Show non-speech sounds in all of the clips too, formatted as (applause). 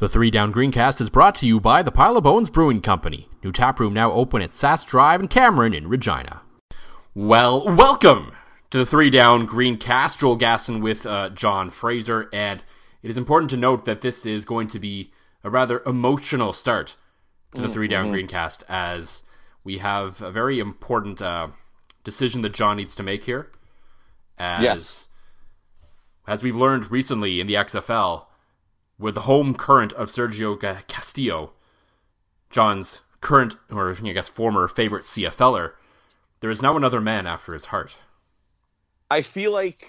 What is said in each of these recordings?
The Three Down Greencast is brought to you by the Pile of Bones Brewing Company. New tap room now open at Sass Drive and Cameron in Regina. Well, welcome to the Three Down Greencast. Joel Gasson with uh, John Fraser, and it is important to note that this is going to be a rather emotional start to the Three Down Greencast, as we have a very important uh, decision that John needs to make here. As, Yes. As we've learned recently in the XFL, with the home current of Sergio Castillo, John's current, or I guess former favorite CFLer, there is now another man after his heart. I feel like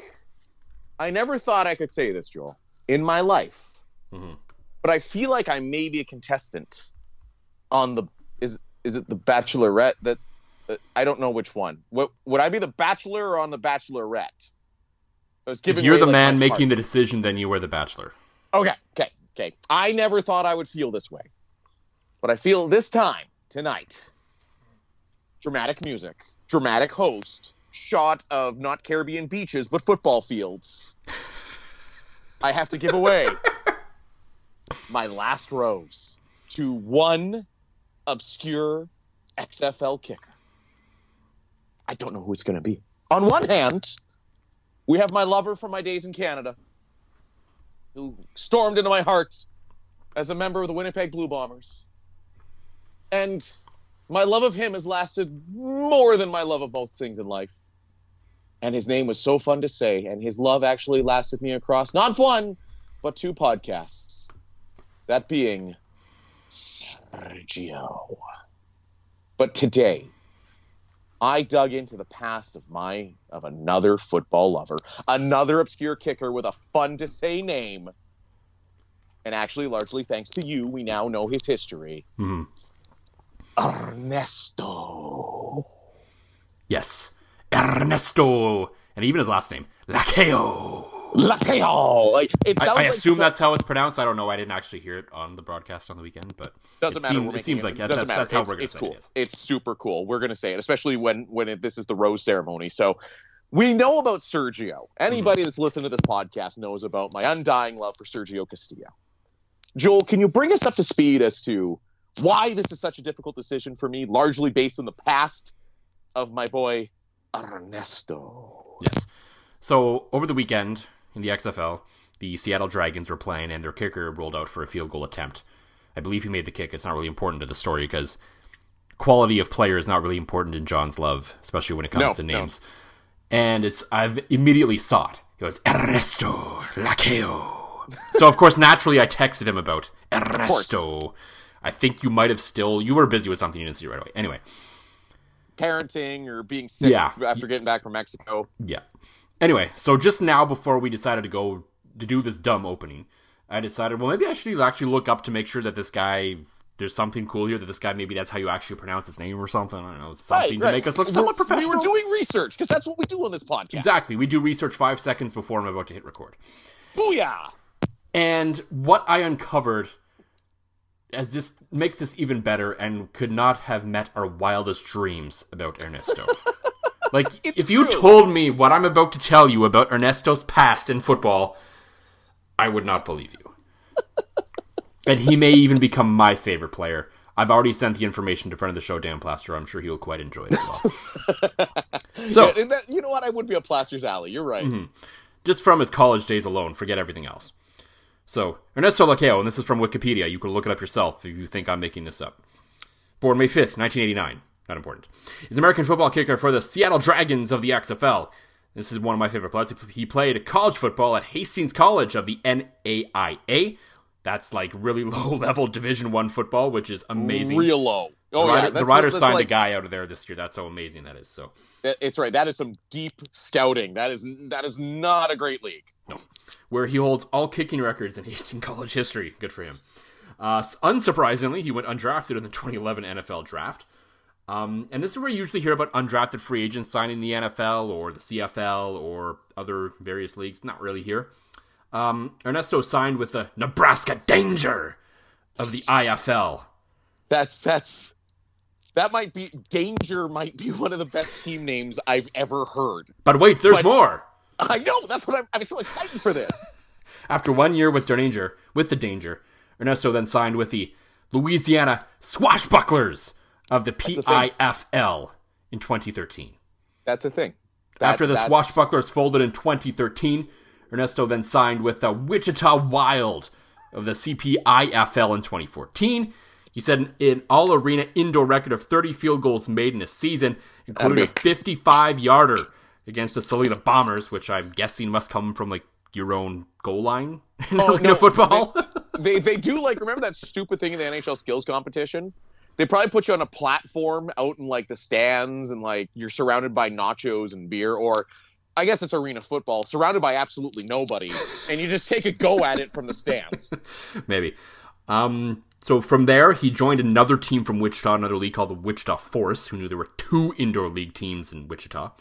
I never thought I could say this, Joel, in my life. Mhm. But I feel like I may be a contestant on the is is it the Bachelorette that, that I don't know which one. What would I be the Bachelor or on the Bachelorette? If you're the like, man making the decision, then you are the bachelor. Okay, okay, okay. I never thought I would feel this way, but I feel this time tonight. Dramatic music, dramatic host, shot of not Caribbean beaches but football fields. I have to give away (laughs) my last rose to one obscure XFL kicker. I don't know who it's going to be. On one hand, we have my lover from my days in Canada, who stormed into my heart as a member of the Winnipeg Blue Bombers. And my love of him has lasted more than my love of both things in life. And his name was so fun to say, and his love actually lasted me across not one, but two podcasts. That being Sergio. But today, I dug into the past of my of another football lover, another obscure kicker with a fun to say name. And actually, largely thanks to you, we now know his history. Mhm. Ernesto. Yes, Ernesto, and even his last name, Lacayo. Lacao. Like it I, I like assume so- that's how it's pronounced. I don't know. I didn't actually hear it on the broadcast on the weekend, but doesn't it matter. seem- we're it seems like that- that's, that's how it's, we're going to say cool. it is. It's super cool. We're gonna say it, especially when when it, this is the rose ceremony. So we know about Sergio. Anybody mm-hmm. that's listened to this podcast knows about my undying love for Sergio Castillo. Joel, can you bring us up to speed as to why this is such a difficult decision for me, largely based on the past of my boy Ernesto? Yes. So over the weekend in the XFL, the Seattle Dragons were playing, and their kicker rolled out for a field goal attempt. I believe he made the kick. It's not really important to the story because quality of player is not really important in John's love, especially when it comes No, to no. names. And it's I've immediately saw it. It was Ernesto Lacayo. (laughs) so of course, naturally, I texted him about Ernesto. I think you might have still you were busy with something you didn't see right away. Anyway, Parenting or being sick Yeah. after getting back from Mexico. Yeah. Anyway, so just now before we decided to go to do this dumb opening, I decided, well, maybe I should actually look up to make sure that this guy, there's something cool here that this guy, maybe that's how you actually pronounce his name or something. I don't know, something to make us look somewhat We're- professional. We were doing research because that's what we do on this podcast. exactly. We do research five seconds before I'm about to hit record. Booyah! And what I uncovered as this makes this even better and could not have met our wildest dreams about Ernesto. (laughs) (laughs) like It's if you true. told me what I'm about to tell you about Ernesto's past in football, I would not believe you. (laughs) and he may even become my favorite player. I've already sent the information to friend of the show, Dan Plaster. I'm sure he'll quite enjoy it as well. (laughs) so, Yeah, that, you know what? I would be a Plaster's alley. You're right. Mm-hmm. just from his college days alone, forget everything else. So, Ernesto Lacayo, and this is from Wikipedia. You can look it up yourself if you think I'm making this up. Born May 5th, 1989. Not important. He's an American football kicker for the Seattle Dragons of the XFL. This is one of my favorite players. He played college football at Hastings College of the NAIA. That's like really (laughs) low level Division One football, which is amazing. Real low. Oh the yeah, that's, the Riders signed like, a guy out of there this year. That's how amazing that is. So It's right. That is some deep scouting. That is that is not a great league. No, where he holds all kicking records in Hastings (laughs) College history. Good for him. Uh, unsurprisingly, he went undrafted in the 2011 NFL draft. Um, and this is where you usually hear about undrafted free agents signing the NFL or the CFL or other various leagues. Not really here. Um, Ernesto signed with the Nebraska Danger of the IFL. That's that's that might be Danger might be (laughs) one of the best team names I've ever heard. But wait, there's But- more. I know that's what I'm. I'm so excited for this. (laughs) After one year with Danger, with the Danger, Ernesto then signed with the Louisiana Swashbucklers of the. PIFL in 2013. That's a thing. That- After the that's- Swashbucklers folded in 2013, Ernesto then signed with the Wichita Wild of the CPIFL in 2014. He set an, all arena indoor record of 30 field goals made in a season, including a 55 yarder against the Salina Bombers, which I'm guessing must come from like your own goal line (laughs) in Oh, no, football. they they do like (laughs) remember that stupid thing in the NHL skills competition? They probably put you on a platform out in like the stands and like you're surrounded by nachos and beer or I guess it's arena football, surrounded by absolutely nobody, and you just take a go at it from the stands. (laughs) Maybe. Um, so from there, he joined another team from Wichita, another league called the Wichita Force, who knew there were two indoor league teams in Wichita.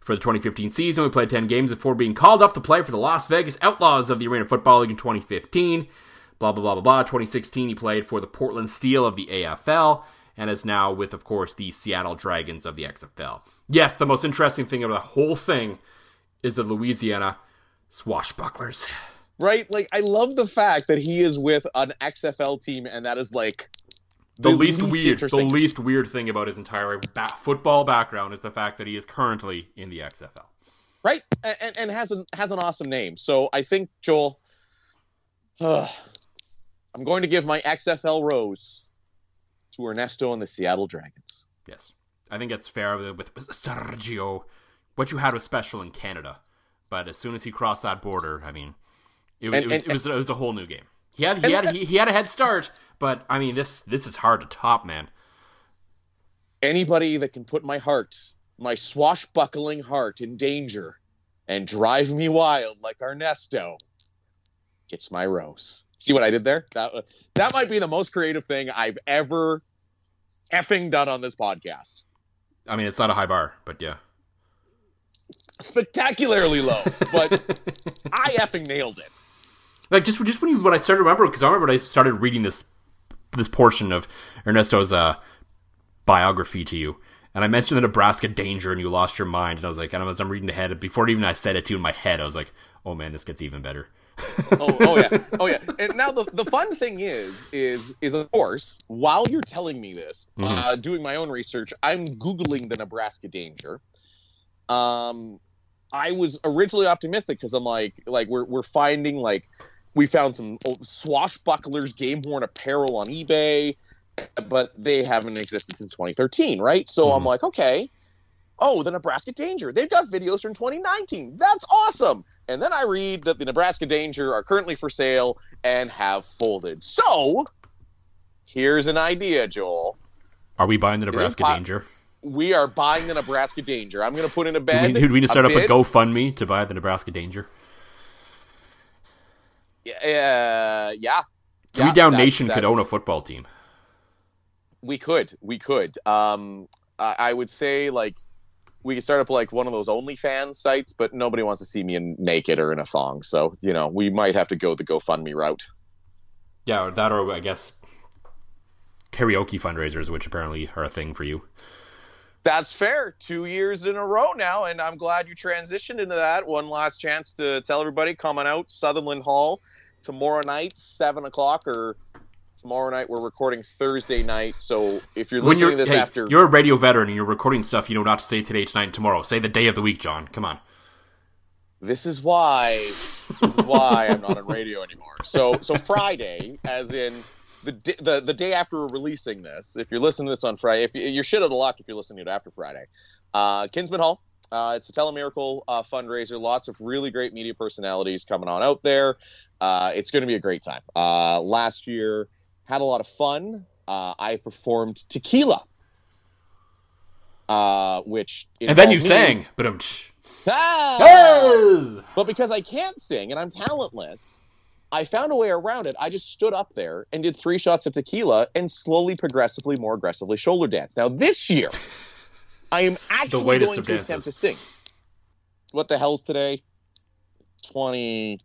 For the 2015 season, we played 10 games before being called up to play for the Las Vegas Outlaws of the Arena Football League in 2015. Blah, blah, blah, blah, blah. 2016, he played for the Portland Steel of the AFL and is now with, of course, the Seattle Dragons of the XFL. Yes, the most interesting thing about the whole thing is the Louisiana Swashbucklers. right? Like I love the fact that he is with an XFL team, and that is like the, least, weird, the least weird thing about his entire ba- football background is the fact that he is currently in the XFL. right? And, and, and has an has an awesome name. So I think Joel, (sighs) uh, I'm going to give my XFL rose to Ernesto and the Seattle Dragons. Yes, I think it's fair with, with Sergio. What you had was special in Canada, but as soon as he crossed that border, I mean, it, And- it, was, and- it was it was a whole new game. He had he had that- he, he had a head start, but I mean this this is hard to top, man. Anybody that can put my heart, my swashbuckling heart, in danger and drive me wild like Ernesto, gets my rose. See what I did there? That that might be the most creative thing I've ever effing done on this podcast. I mean, it's not a high bar, but yeah. Spectacularly low, but (laughs) I effing nailed it. like just just when you when I started remember because I remember when I started reading this this portion of Ernesto's uh, biography to you, and I mentioned the Nebraska danger, and you lost your mind, and I was like, and as I'm reading ahead, before even I said it to you in my head, I was like, oh man, this gets even better. (laughs) oh, oh yeah, oh yeah. And now the the fun thing is, is is of course, while you're telling me this, uh, doing my own research, I'm googling the Nebraska danger. Um, I was originally optimistic because I'm like, like we're we're finding like we found some old swashbucklers game worn apparel on eBay, but they haven't existed since 2013, right? So I'm Mhm. like, okay. Oh, the Nebraska Danger. They've got videos from 2019. That's awesome. And then I read that the Nebraska Danger are currently for sale and have folded. So, here's an idea, Joel. Are we buying the Nebraska po- danger? We are buying the Nebraska Danger. I'm going to put in a Do bed. we, do we need to start a up a. GoFundMe to buy the Nebraska danger? Yeah, yeah. Three Yeah, Down that's- Nation could own a football team. We could, we could. Um, I, I would say like we could start up like one of those OnlyFans sites, but nobody wants to see me in naked or in a thong. So you know, we might have to go the GoFundMe route. Yeah, or that, or I guess karaoke fundraisers, which apparently are a thing for you. That's fair. Two years in a row now, and I'm glad you transitioned into that. One last chance to tell everybody coming out Sutherland Hall tomorrow night, seven o'clock, or tomorrow night. We're recording Thursday night, so if you're listening you're, to this hey, after, you're a radio veteran and you're recording stuff, you know not to say today, tonight, and tomorrow. Say the day of the week, John. Come on. this is why this is why I'm not on radio anymore. So so Friday, as in the the the day after we're releasing this. If you're listening to this on Friday, if you, you're shit out of luck if you're listening to it after Friday, uh, Kinsman Hall. Uh, it's a Telemiracle uh, fundraiser. Lots of really great media personalities coming on out there. Uh, it's going to be a great time. Uh, last year had a lot of fun. Uh, I performed Tequila, uh, which And then you me- sang. But Ah! oh! but because I can't sing and I'm talentless, I found a way around it. I just stood up there and did three shots of tequila and slowly, progressively, more aggressively shoulder dance. Now this year, I am (laughs) actually going to dances. attempt to sing. What the hell's today? Twenty.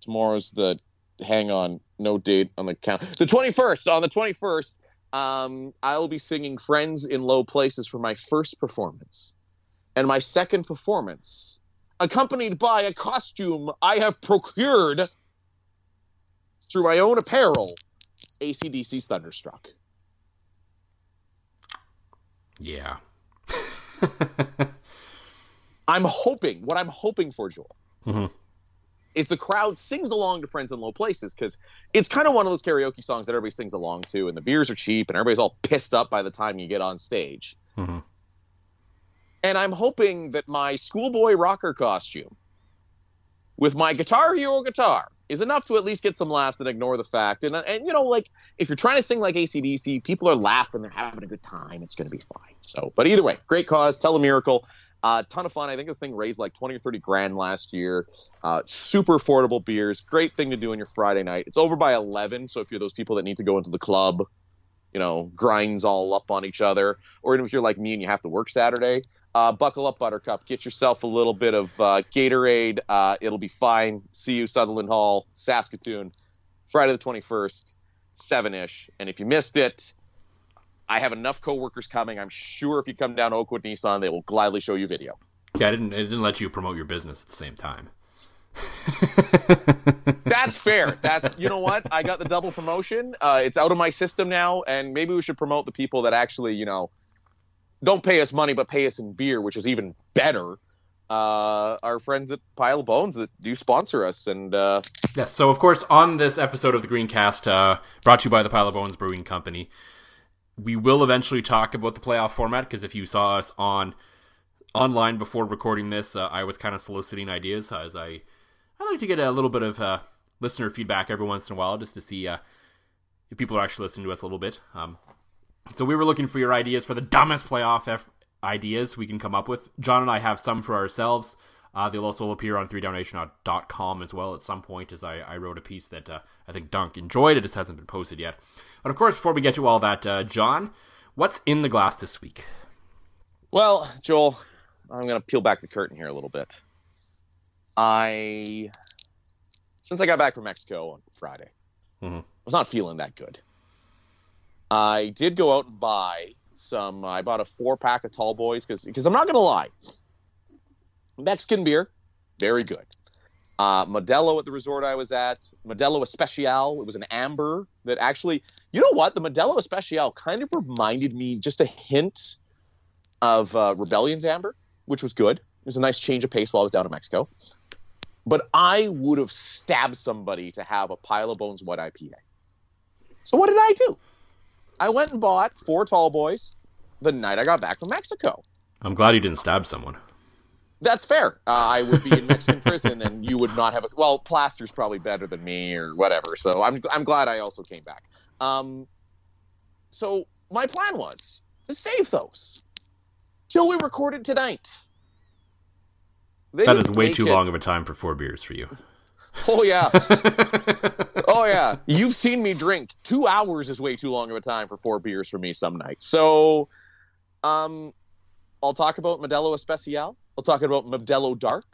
Tomorrow's the. Hang on, no date on the count. The twenty first. On the twenty first, um, I'll be singing "Friends in Low Places" for my first performance, and my second performance, accompanied by a costume I have procured through my own apparel, ACDC's Thunderstruck. Yeah. (laughs) I'm hoping, what I'm hoping for, Joel, Mhm. Is the crowd sings along to Friends in Low Places because it's kind of one of those karaoke songs that everybody sings along to, and the beers are cheap, and everybody's all pissed up by the time you get on stage. Mhm. And I'm hoping that my schoolboy rocker costume with my Guitar Hero guitar is enough to at least get some laughs and ignore the fact. And, and you know, like, if you're trying to sing like ACDC, people are laughing, they're having a good time, it's going to be fine. So, but either way, great cause, Telemiracle. Uh, ton of fun. I think this thing raised like 20 or 30 grand last year. Uh, super affordable beers. Great thing to do on your Friday night. It's over by 11. So if you're those people that need to go into the club, you know, grinds all up on each other, or even if you're like me and you have to work Saturday, uh, buckle up, Buttercup. Get yourself a little bit of uh, Gatorade. Uh, it'll be fine. See you, Sutherland Hall, Saskatoon, Friday the 21st, 7 ish. And if you missed it, I have enough coworkers coming. I'm sure if you come down to Oakwood Nissan, they will gladly show you video. Yeah, I didn't. I didn't let you promote your business at the same time. (laughs) That's fair. That's you know what? I got the double promotion. Uh, it's out of my system now, and maybe we should promote the people that actually, you know, don't pay us money but pay us in beer, which is even better. Uh, our friends at Pile of Bones that do sponsor us, and uh, Yes. So, of course, on this episode of the Greencast, uh, brought to you by the Pile of Bones Brewing Company, we will eventually talk about the playoff format because if you saw us on online before recording this, uh, I was kind of soliciting ideas as I I like to get a little bit of uh, listener feedback every once in a while just to see uh, if people are actually listening to us a little bit. Um, so we were looking for your ideas for the dumbest playoff F- ideas we can come up with. John and I have some for ourselves. Uh, they'll also appear on 3downnation.com as well at some point, as I, I wrote a piece that uh, I think Dunk enjoyed. It just hasn't been posted yet. But of course, before we get to all that, uh, John, what's in the glass this week? well, Joel, I'm gonna peel back the curtain here a little bit. I, since I got back from Mexico on Friday, Mhm. I was not feeling that good. I did go out and buy some. I bought a four pack of Tall Boys because because I'm not gonna lie, Mexican beer, very good. Uh, Modelo at the resort I was at, Modelo Especial. It was an amber that actually, you know what? The Modelo Especial kind of reminded me just a hint of uh, Rebellion's amber, which was good. It was a nice change of pace while I was down in Mexico. But I would have stabbed somebody to have a pile of bones white IPA. So what did I do? I went and bought four tall boys the night I got back from Mexico. I'm glad you didn't stab someone. That's fair. Uh, I would be in Mexican (laughs) prison, and you would not have a well. Plaster's probably better than me, or whatever. So I'm I'm glad I also came back. Um, so my plan was to save those till we recorded tonight. They That way too it- long of a time for four beers for you. (laughs) Oh yeah, (laughs) oh yeah. You've seen me drink. Two hours is way too long of a time for four beers for me some nights. So, um, I'll talk about Modelo Especial. I'll talk about Modelo Dark.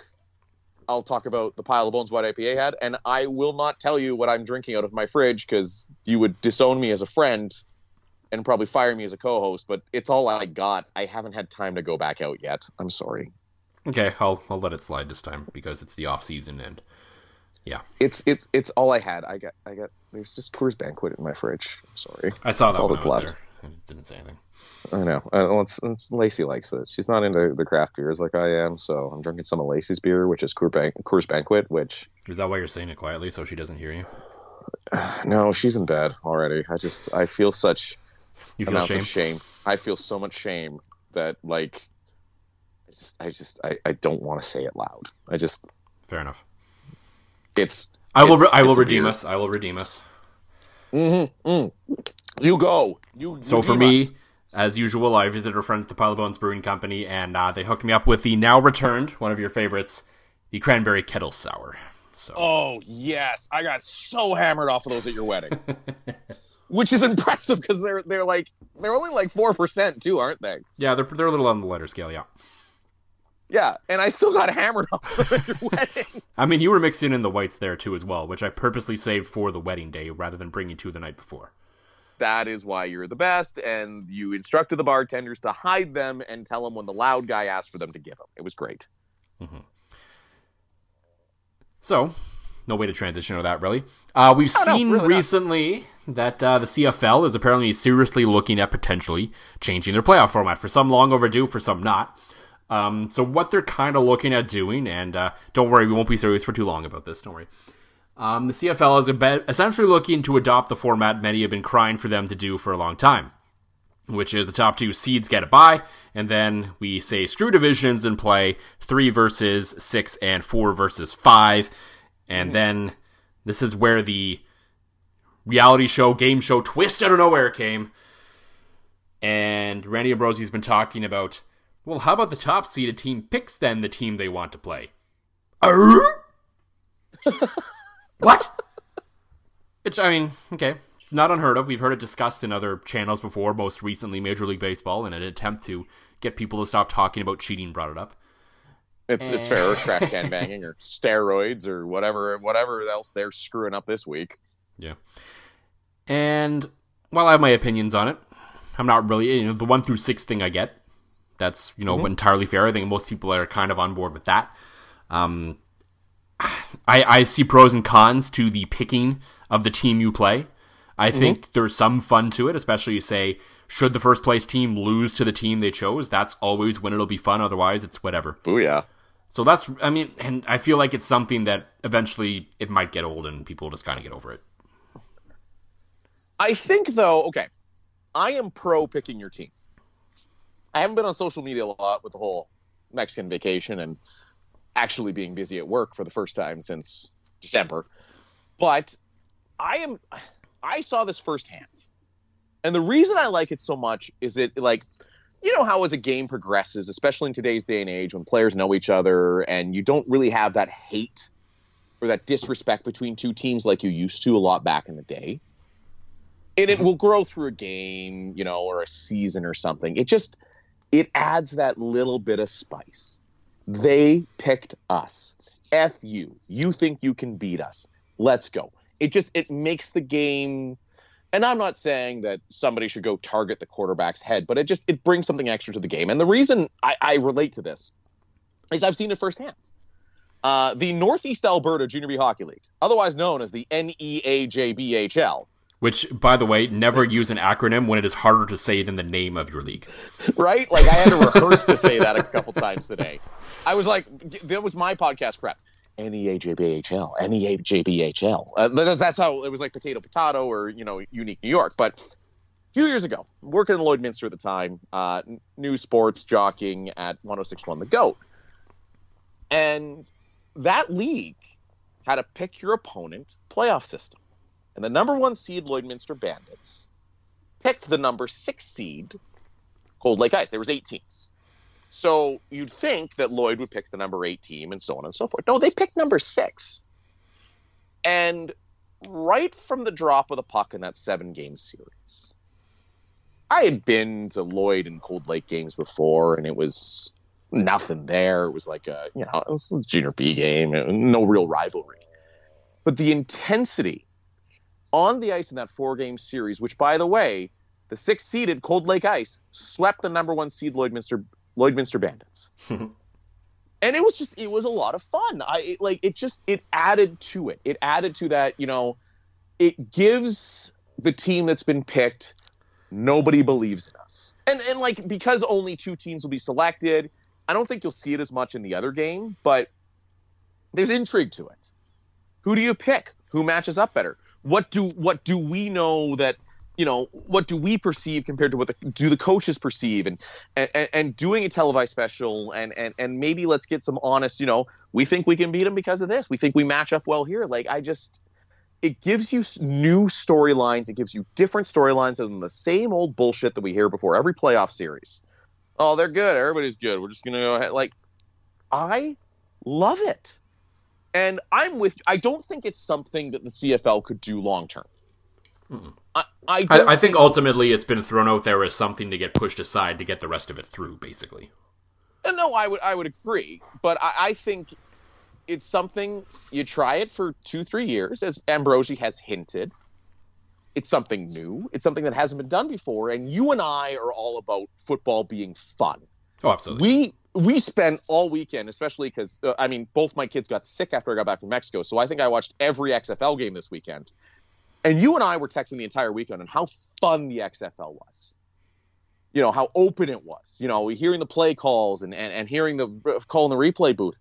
I'll talk about the pile of bones white IPA had, and I will not tell you what I'm drinking out of my fridge because you would disown me as a friend and probably fire me as a co-host. But it's all I got. I haven't had time to go back out yet. I'm sorry. Okay, I'll I'll let it slide this time because it's the off season and yeah, It's it's it's all I had. I got I got. There's just Coors Banquet in my fridge. I'm sorry. I saw That's that all that's left. there. Didn't say anything. I know. Uh, well, it's, it's Lacey likes it. She's not into the craft beers like I am, so I'm drinking some of Lacey's beer, which is Coors, Ban- Coors Banquet. Which Is that why you're saying it quietly so she doesn't hear you? (sighs) no, she's in bed already. I just I feel such You feel amounts shame? of shame. I feel so much shame that like I just I, I don't want to say it loud. I just Fair enough. it's I will. It's- I will redeem us. I will redeem us. mm-hmm, mm. You go. You So for me, us. as usual, I visited our friends at the Pile of Bones Brewing Company, and uh, they hooked me up with the now returned one of your favorites, the cranberry kettle sour. So. Oh yes, I got so hammered off of those at your wedding, (laughs) which is impressive because they're they're like they're only like four percent too, aren't they? Yeah, they're they're a little on the lighter scale. Yeah. Yeah, and I still got hammered (laughs) off at your wedding. (laughs) I mean, you were mixing in the whites there too as well, which I purposely saved for the wedding day rather than bringing to the night before. That is why you're the best, and you instructed the bartenders to hide them and tell them when the loud guy asked for them to give them. It was great. Mm-hmm. So, no way to transition to that really. Uh, we've Oh, no, seen really not. recently that uh, the CFL is apparently seriously looking at potentially changing their playoff format. For some, long overdue. For some, not. Um, so what they're kind of looking at doing, and uh, don't worry, we won't be serious for too long about this. Don't worry. Um, the CFL is essentially looking to adopt the format many have been crying for them to do for a long time, which is the top two seeds get a bye, and then we say screw divisions and play three versus six and four versus five, and then this is where the reality show, game show twist out of nowhere came. And Randy Ambrosie's been talking about, well, how about the top seeded team picks then the team they want to play? (laughs) (laughs) Arr? what? (laughs) It's, I mean, okay. It's not unheard of. We've heard it discussed in other channels before, most recently Major League Baseball, in an attempt to get people to stop talking about cheating, brought it up. It's it's fair, or trash can banging, or (laughs) steroids, or whatever whatever else they're screwing up this week. Yeah. And while I have my opinions on it, I'm not really you know the one through six thing I get. That's you know entirely fair. I think most people are kind of on board with that. Um, I I see pros and cons to the picking of the team you play. I mm-hmm. think there's some fun to it, especially you say should the first place team lose to the team they chose. That's always when it'll be fun. Otherwise, it's whatever. Booyah! So that's I mean, and I feel like it's something that eventually it might get old and people just kind of get over it. I think though, okay, I am pro picking your team. I haven't been on social media a lot with the whole Mexican vacation and actually being busy at work for the first time since December. But I am I saw this firsthand. And the reason I like it so much is it like you know how as a game progresses, especially in today's day and age when players know each other and you don't really have that hate or that disrespect between two teams like you used to a lot back in the day and it will grow through a game, you know, or a season or something. It just it adds that little bit of spice. They picked us. F you. You think you can beat us. Let's go. It just it makes the game and I'm not saying that somebody should go target the quarterback's head, but it just it brings something extra to the game. And the reason I, I relate to this is I've seen it firsthand. Uh, the Northeast Alberta Junior B Hockey League, otherwise known as the NEAJBHL, Which, by the way, never use an acronym when it is harder to say than the name of your league. right? Like I had to rehearse to say that a couple times today. I was like, that was my podcast prep. E NEAJBHL, NEAJBHL. Uh, that's how it was like potato potato or you know unique New York. But a few years ago, working in Lloydminster at the time, uh, new sports jockeying at 106.1 The Goat, and that league had a pick your opponent playoff system, and the number one seed Lloydminster Bandits picked the number six seed Cold Lake Ice. There was eight teams. So you'd think that Lloyd would pick the number eight team and so on and so forth. No, they picked number six. And right from the drop of the puck in that seven game series, I had been to Lloyd and Cold Lake games before, and it was nothing there. It was like a you know junior B game, no real rivalry. But the intensity on the ice in that four game series, which by the way, the six seeded Cold Lake Ice swept the number one seed Lloydminster Lloydminster Bandits. (laughs) and it was just it was a lot of fun. I it, like it just it added to it. It added to that, you know, it gives the team that's been picked nobody believes in us. And and like because only two teams will be selected, I don't think you'll see it as much in the other game, but there's intrigue to it. Who do you pick? Who matches up better? What do what do we know that you know what do we perceive compared to what the, do the coaches perceive? And, and and doing a televised special and and and maybe let's get some honest you know we think we can beat them because of this. We think we match up well here. Like i just it gives you new storylines. It gives you different storylines than the same old bullshit that we hear before every playoff series. Oh they're good. Everybody's good. We're just gonna go ahead like i love it And I'm with. I don't think it's something that the CFL could do long term. I, I, I, I think ultimately it's been thrown out there as something to get pushed aside to get the rest of it through, basically. Uh, No, I would I would agree, but I, I think it's something you try it for two three years, as Ambrosie has hinted. It's something new. It's something that hasn't been done before, and you and I are all about football being fun. Oh, absolutely. We we spent all weekend, especially because uh, I mean, both my kids got sick after I got back from Mexico, so I think I watched every XFL game this weekend. And you and I were texting the entire weekend on how fun the XFL was. You know how open it was. You know, hearing the play calls and and, and hearing the call in the replay booth.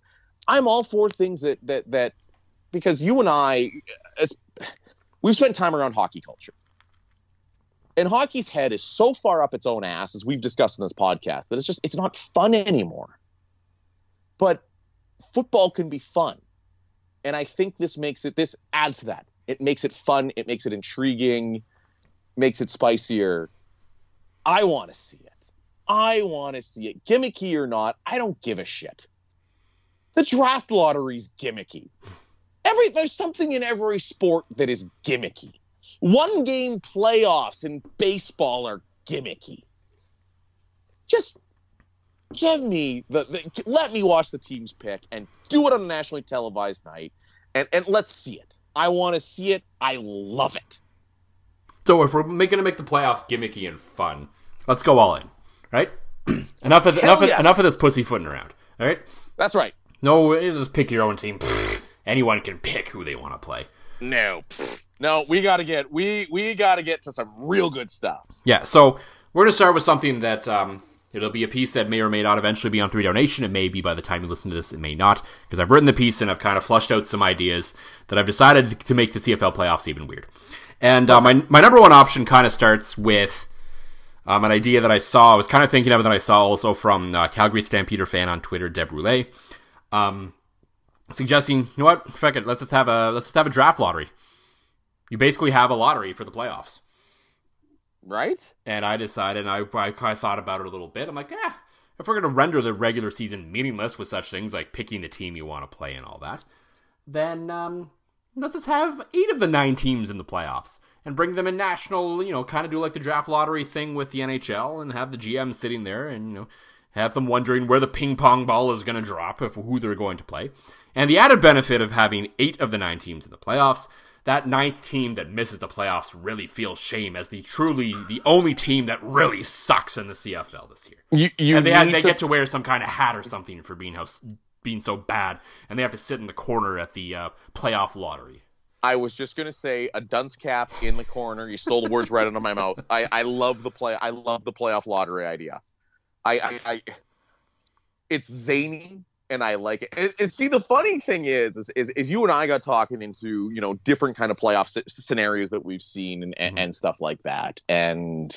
I'm all for things that that that because you and I, as, we've spent time around hockey culture. And hockey's head is so far up its own ass, as we've discussed in this podcast, that it's just it's not fun anymore. But football can be fun. And I think this makes it this adds to that. It makes it fun, it makes it intriguing, makes it spicier. I want to see it. I want to see it. Gimmicky or not, I don't give a shit. The draft lottery's gimmicky. Every there's something in every sport that is gimmicky. One game playoffs in baseball are gimmicky. Just give me the, the let me watch the teams pick and do it on a nationally televised night and and let's see it. I want to see it. I love it. So if we're going to make the playoffs gimmicky and fun, let's go all in, right? (clears throat) enough of the, enough, of, yes. enough of this pussyfooting around, all right? That's right. No, just pick your own team. Pfft, anyone can pick who they want to play. No. No, we got to get we we got to get to some real good stuff. Yeah, so we're going to start with something that um, it'll be a piece that may or may not eventually be on Three Down Nation. It may be by the time you listen to this, it may not, because I've written the piece and I've kind of flushed out some ideas that I've decided to make the CFL playoffs even weird. And uh, my my number one option kind of starts with um, an idea that I saw. I was kind of thinking of it that I saw also from uh, Calgary Stampeder fan on Twitter, Deb Roulet, um, suggesting, you know what, fuck it, let's just have a let's just have a draft lottery. You basically have a lottery for the playoffs. Right? And I decided, and I, I thought about it a little bit. I'm like, eh, if we're going to render the regular season meaningless with such things like picking the team you want to play and all that, then um, let's just have eight of the nine teams in the playoffs and bring them in national, you know, kind of do like the draft lottery thing with the NHL and have the GM sitting there and, you know, have them wondering where the ping pong ball is going to drop, if who they're going to play. And the added benefit of having eight of the nine teams in the playoffs that ninth team that misses the playoffs really feels shame as the truly the only team that really sucks in the CFL this year. You you and they have, they to- get to wear some kind of hat or something for being how being so bad, and they have to sit in the corner at the uh, playoff lottery. I was just gonna say a dunce cap in the corner. You stole the words right out of my mouth. I, I love the play. I love the playoff lottery idea. I, I, I it's zany and I like it. And, and see, the funny thing is, is, is, is you and I got talking into you know different kind of playoff sc- scenarios that we've seen and, and, Mhm. and stuff like that. And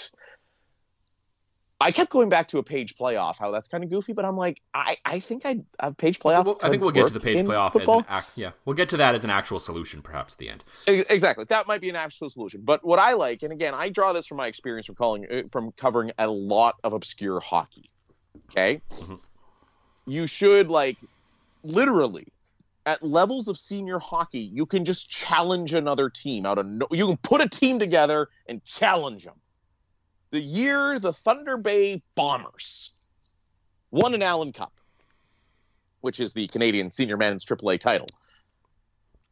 I kept going back to a page playoff. How that's kind of goofy, but I'm like, I, think I think I a page playoff. Well, I think we'll get to the page playoff football. as an act. Yeah, we'll get to that as an actual solution, perhaps at the end. Exactly. That might be an actual solution. But what I like, and again, I draw this from my experience from calling uh, from covering a lot of obscure hockey. Okay, Mhm. You should like literally at levels of senior hockey, you can just challenge another team out of no. You can put a team together and challenge them. The year the Thunder Bay Bombers won an Allan Cup, which is the Canadian senior men's AAA title.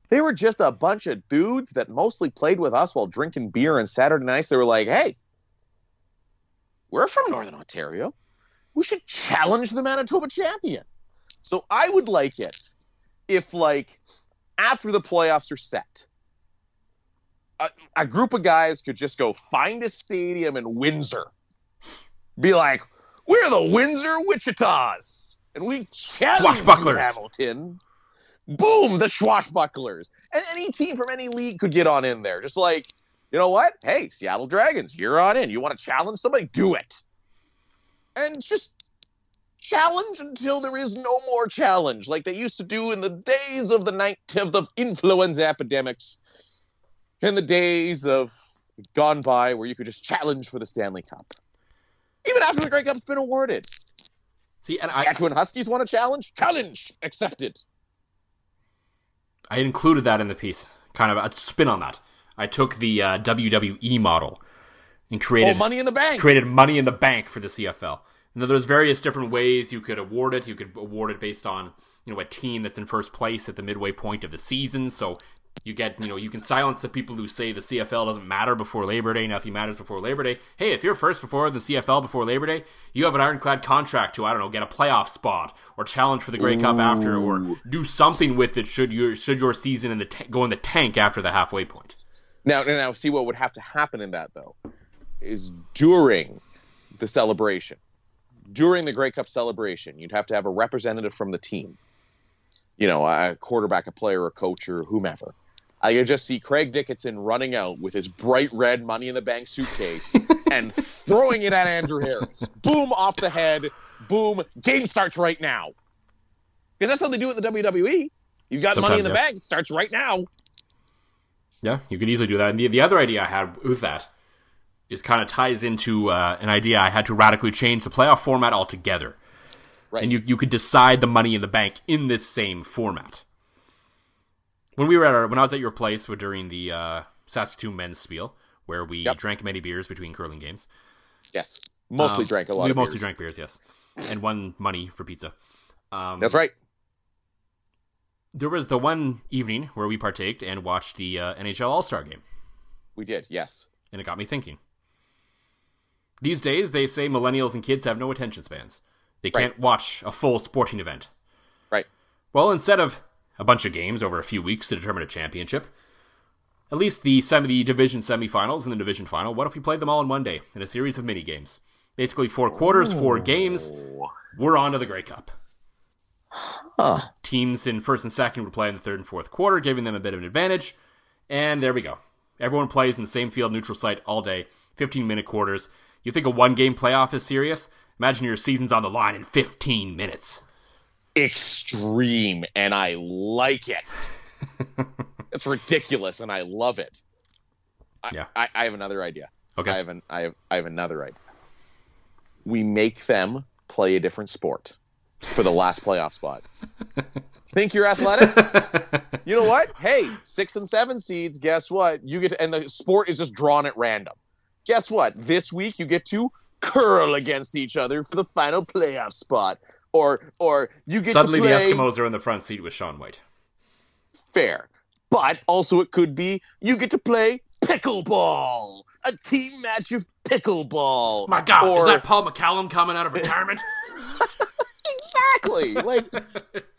They were just a bunch of dudes that mostly played with us while drinking beer on Saturday nights. They were like, hey, we're from Northern Ontario. We should challenge the Manitoba champion. So I would like it if, like, after the playoffs are set, a, a group of guys could just go find a stadium in Windsor, be like, we're the Windsor Wichitas, and we challenge. Hamilton. Boom, the Swashbucklers. And any team from any league could get on in there. Just like, you know what? Hey, Seattle Dragons, you're on in. You want to challenge somebody? Do it. And just challenge until there is no more challenge, like they used to do in the days of the night of the influenza epidemics, in the days of gone by where you could just challenge for the Stanley Cup. Even after the Grey Cup's been awarded. See, and I, Saskatchewan Huskies want a challenge? Challenge accepted. I included that in the piece, kind of a spin on that. I took the uh, WWE model and created oh, money in the bank. Created money in the bank for the CFL. And there's various different ways you could award it. You could award it based on you know a team that's in first place at the midway point of the season. So you get you know you can silence the people who say the CFL doesn't matter before Labor Day. Nothing matters before Labor Day. Hey, if you're first before the CFL before Labor Day, you have an ironclad contract to I don't know get a playoff spot or challenge for the Grey Cup after or do something with it should your should your season in the ta- go in the tank after the halfway point. Now, now, see what would have to happen in that though is during the celebration, during the Grey Cup celebration, you'd have to have a representative from the team. You know, a quarterback, a player, a coach, or whomever. I could just see Craig Dickenson running out with his bright red Money in the Bank suitcase (laughs) and throwing it at Andrew Harris. Boom, off the head. Boom, game starts right now. Because that's how they do it in the WWE. You've got Sometimes, Money in the yeah. Bank, it starts right now. Yeah, you could easily do that. And the, the other idea I had with that is kind of ties into uh, an idea I had to radically change the playoff format altogether. Right. And you, you could decide the money in the bank in this same format. When we were at our, when I was at your place during the uh, Saskatoon men's spiel, where we yep. drank many beers between curling games. Yes, mostly um, drank a lot. We mostly beers. drank beers, yes, and won money for pizza. Um, That's right. There was the one evening where we partaked and watched the uh, NHL All Star game. We did, yes, and it got me thinking. These days, they say millennials and kids have no attention spans. They can't watch a full sporting event. Right. Well, instead of a bunch of games over a few weeks to determine a championship, at least the semi the division semifinals and the division final, what if we played them all in one day in a series of mini games? Basically, four quarters, four games. We're on to the Grey Cup. Huh. Teams in first and second would play in the third and fourth quarter, giving them a bit of an advantage. And there we go. Everyone plays in the same field, neutral site all day, 15 minute quarters. You think a one game playoff is serious? Imagine your season's on the line in 15 minutes. Extreme, and I like it. (laughs) it's ridiculous, and I love it. I, yeah. I, I have another idea. Okay. I have an I have I have another idea. We make them play a different sport for the last playoff spot. (laughs) Think you're athletic? you know what? Hey, six and seven seeds. Guess what? You get to, and the sport is just drawn at random guess what? This week you get to curl against each other for the final playoff spot. Or or you get to. suddenly the Eskimos are in the front seat with Shaun White. Fair, but also it could be you get to play pickleball, a team match of pickleball. My God, or... is that Paul McCallum coming out of retirement? (laughs) exactly. Like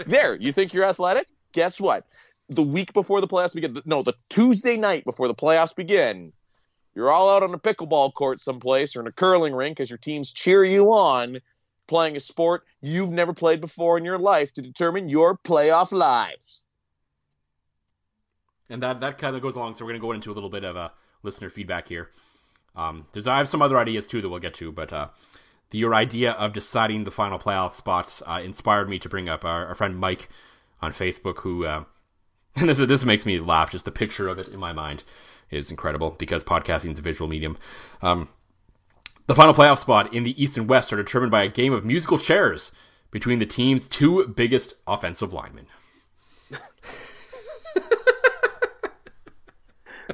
there, you think you're athletic? Guess what? The week before the playoffs begin, no, the Tuesday night before the playoffs begin, you're all out on a pickleball court someplace or in a curling rink as your teams cheer you on playing a sport you've never played before in your life to determine your playoff lives. And that, that kind of goes along. So we're going to go into a little bit of a listener feedback here. Um, there's I have some other ideas too that we'll get to, but uh, the, your idea of deciding the final playoff spots uh, inspired me to bring up our, our friend Mike on Facebook, who uh, (laughs) and this this makes me laugh just the picture of it in my mind is incredible because podcasting is a visual medium. Um, the final playoff spot in the East and West are determined by a game of musical chairs between the team's two biggest offensive linemen.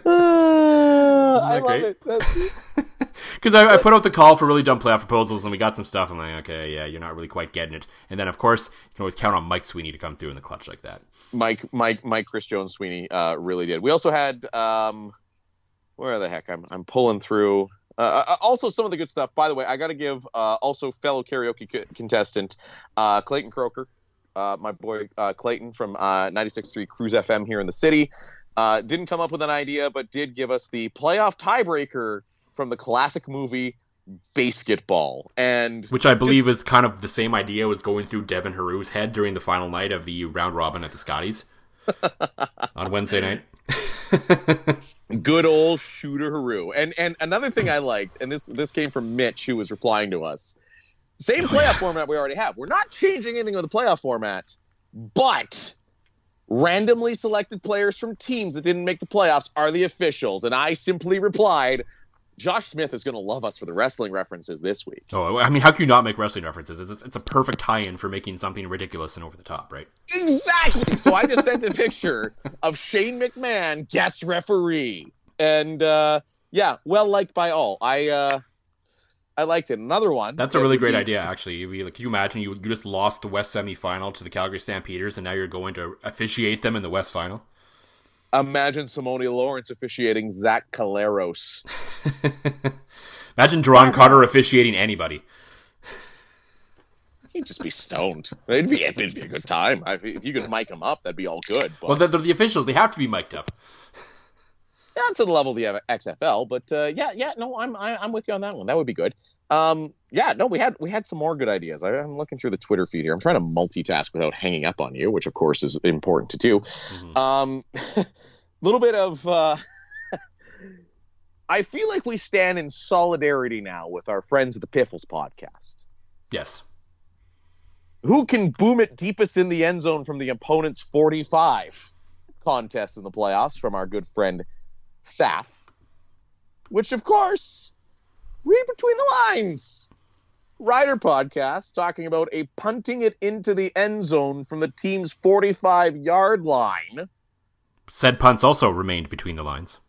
uh, I love it. Because (laughs) I, I, put out the call for really dumb playoff proposals, and we got some stuff. I'm like, okay, yeah, you're not really quite getting it. And then, of course, you can always count on Mike Sweeney to come through in the clutch like that. Mike, Mike, Mike, Chris Jones, Sweeney uh, really did. We also had um, where the heck I'm I'm pulling through. Uh, uh also, some of the good stuff. By the way, I got to give uh, also fellow karaoke c- contestant uh, Clayton Croker, uh, my boy uh, Clayton from uh, 96.3 Cruz FM here in the city. didn't come up with an idea, but did give us the playoff tiebreaker from the classic movie basketball and which i believe just, is kind of the same idea was going through devin heroux's head during the final night of the round robin at the scotties (laughs) on wednesday night (laughs) good old shooter heroux and and another thing i liked and this this came from mitch who was replying to us. Same oh, playoff yeah. format we already have. We're not changing anything with the playoff format but randomly selected players from teams that didn't make the playoffs are the officials. And i simply replied Josh Smith is going to love us for the wrestling references this week. Oh, I mean, how can you not make wrestling references? It's, it's a perfect tie-in for making something ridiculous and over the top, right? Exactly. So I just sent a picture of Shane McMahon, guest referee, and uh, yeah, well liked by all. I uh, I liked it. Another one. That's a really great be... idea, actually. Like, Can you imagine you, you just lost the West semifinal to the Calgary Stampeders, and now you're going to officiate them in the West final? Imagine Simoni Lawrence officiating Zach Collaros. (laughs) Imagine Duron Carter officiating anybody. He'd just be stoned. It'd be, it'd be a good time. If you could mic him up, that'd be all good. But... Well, they're, they're the officials. They have to be mic'd up not to the level of the XFL, but uh, yeah, yeah, no, I'm I, am i am with you on that one. That would be good. Um, yeah, no, we had we had some more good ideas. I, am looking through the Twitter feed here. I'm trying to multitask without hanging up on you, which of course is important to do. Mm-hmm. Um, (laughs) little bit of. Uh, (laughs) I feel like we stand in solidarity now with our friends at the Piffles podcast. Yes. Who can boom it deepest in the end zone from the opponent's 45 contest in the playoffs from our good friend Saf, which of course, read between the lines. Rider podcast talking about a punting it into the end zone from the team's 45 yard line. Said punts also remained between the lines.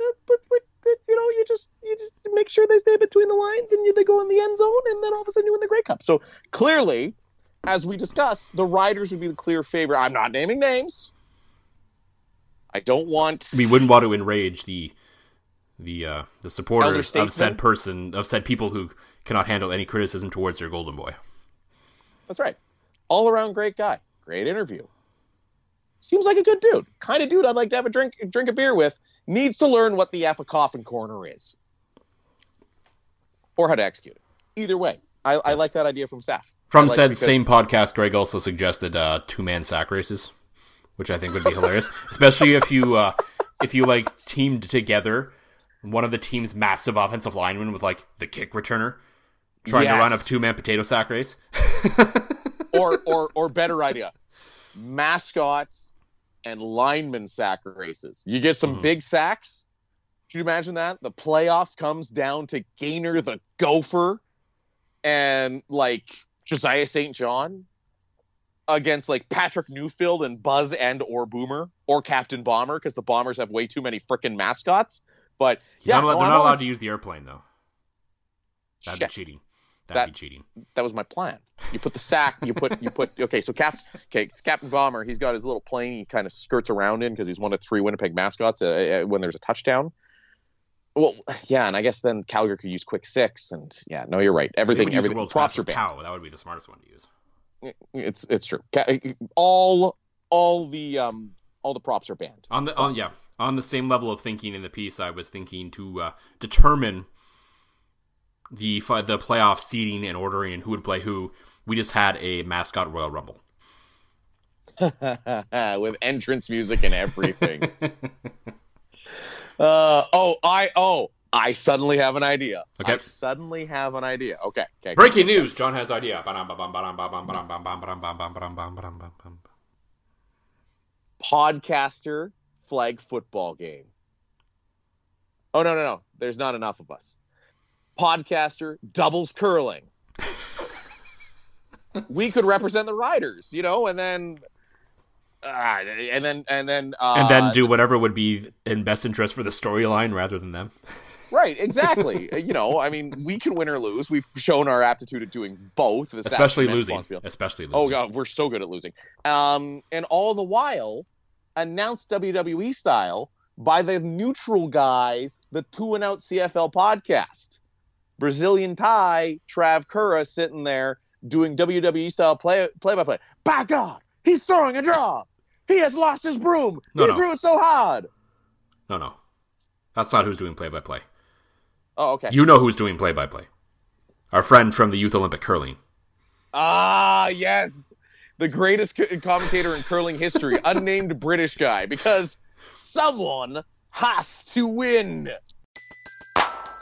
Uh, but, but, you know, you just you just make sure they stay between the lines and you, they go in the end zone, and then all of a sudden you win the Grey Cup. So clearly, as we discussed, the Riders would be the clear favorite. I'm not naming names. I don't want. We wouldn't want to enrage the the uh, the supporters of said person of said people who cannot handle any criticism towards their golden boy. That's right. All around great guy. Great interview. Seems like a good dude. Kind of dude I'd like to have a drink drink a beer with. Needs to learn what the F a coffin corner is. Or how to execute it. Either way. I, yes. I like that idea from Saf. From like said because... same podcast, Greg also suggested uh, two man sack races which I think would be hilarious, (laughs) especially if you uh, if you like teamed together one of the team's massive offensive linemen with like the kick returner trying yes. to run a two man potato sack race. (laughs) or (laughs) or or better idea, mascots and lineman sack races. You get some mm-hmm. big sacks. Can you imagine that? The playoff comes down to Gainer the Gopher and like Josiah St. John against like Patrick Neufeld and Buzz and or Boomer or Captain Bomber because the Bombers have way too many freaking mascots. But yeah, not, no, they're not allowed to use the airplane though. That'd Shit. be cheating. That'd that, be cheating. That was my plan. You put the sack. You put you put okay. So Cap, okay, Captain Bomber. He's got his little plane. He kind of skirts around in because he's one of three Winnipeg mascots. Uh, uh, when there's a touchdown. Well, yeah, and I guess then Calgary could use quick six, and yeah, no, you're right. Everything, everything. Props are banned. Cow. That would be the smartest one to use it's it's true. All all the um all the props are banned. On the on yeah on the same level of thinking in the piece, I was thinking to uh, determine the the playoff seeding and ordering and who would play who. We just had a mascot Royal Rumble (laughs) with entrance music and everything. (laughs) uh oh I oh I suddenly have an idea. Okay. I suddenly have an idea. Okay. okay Breaking news. John has idea. Podcaster flag football game. Oh no no no! There's not enough of us. Podcaster doubles curling. we could represent the riders, you know, and then uh, and then and then uh, and then do whatever would be in best interest for the storyline rather than them. Right, exactly. (laughs) you know, I mean, we can win or lose. We've shown our aptitude at doing both. Especially losing. Especially oh, losing. Oh god, we're so good at losing. Um, and all the while, announced WWE style by the neutral guys, the Two and Out CFL podcast. Brazilian Ty, Trav Kura sitting there doing WWE style play play by play. Back off! He's throwing a draw. He has lost his broom. No, he no. threw it so hard. No, no, that's not who's doing play by play. Oh, okay. You know who's doing play by play. Our friend from the Youth Olympic Curling. Ah, yes. The greatest commentator in curling history, (laughs) unnamed British guy, because someone has to win.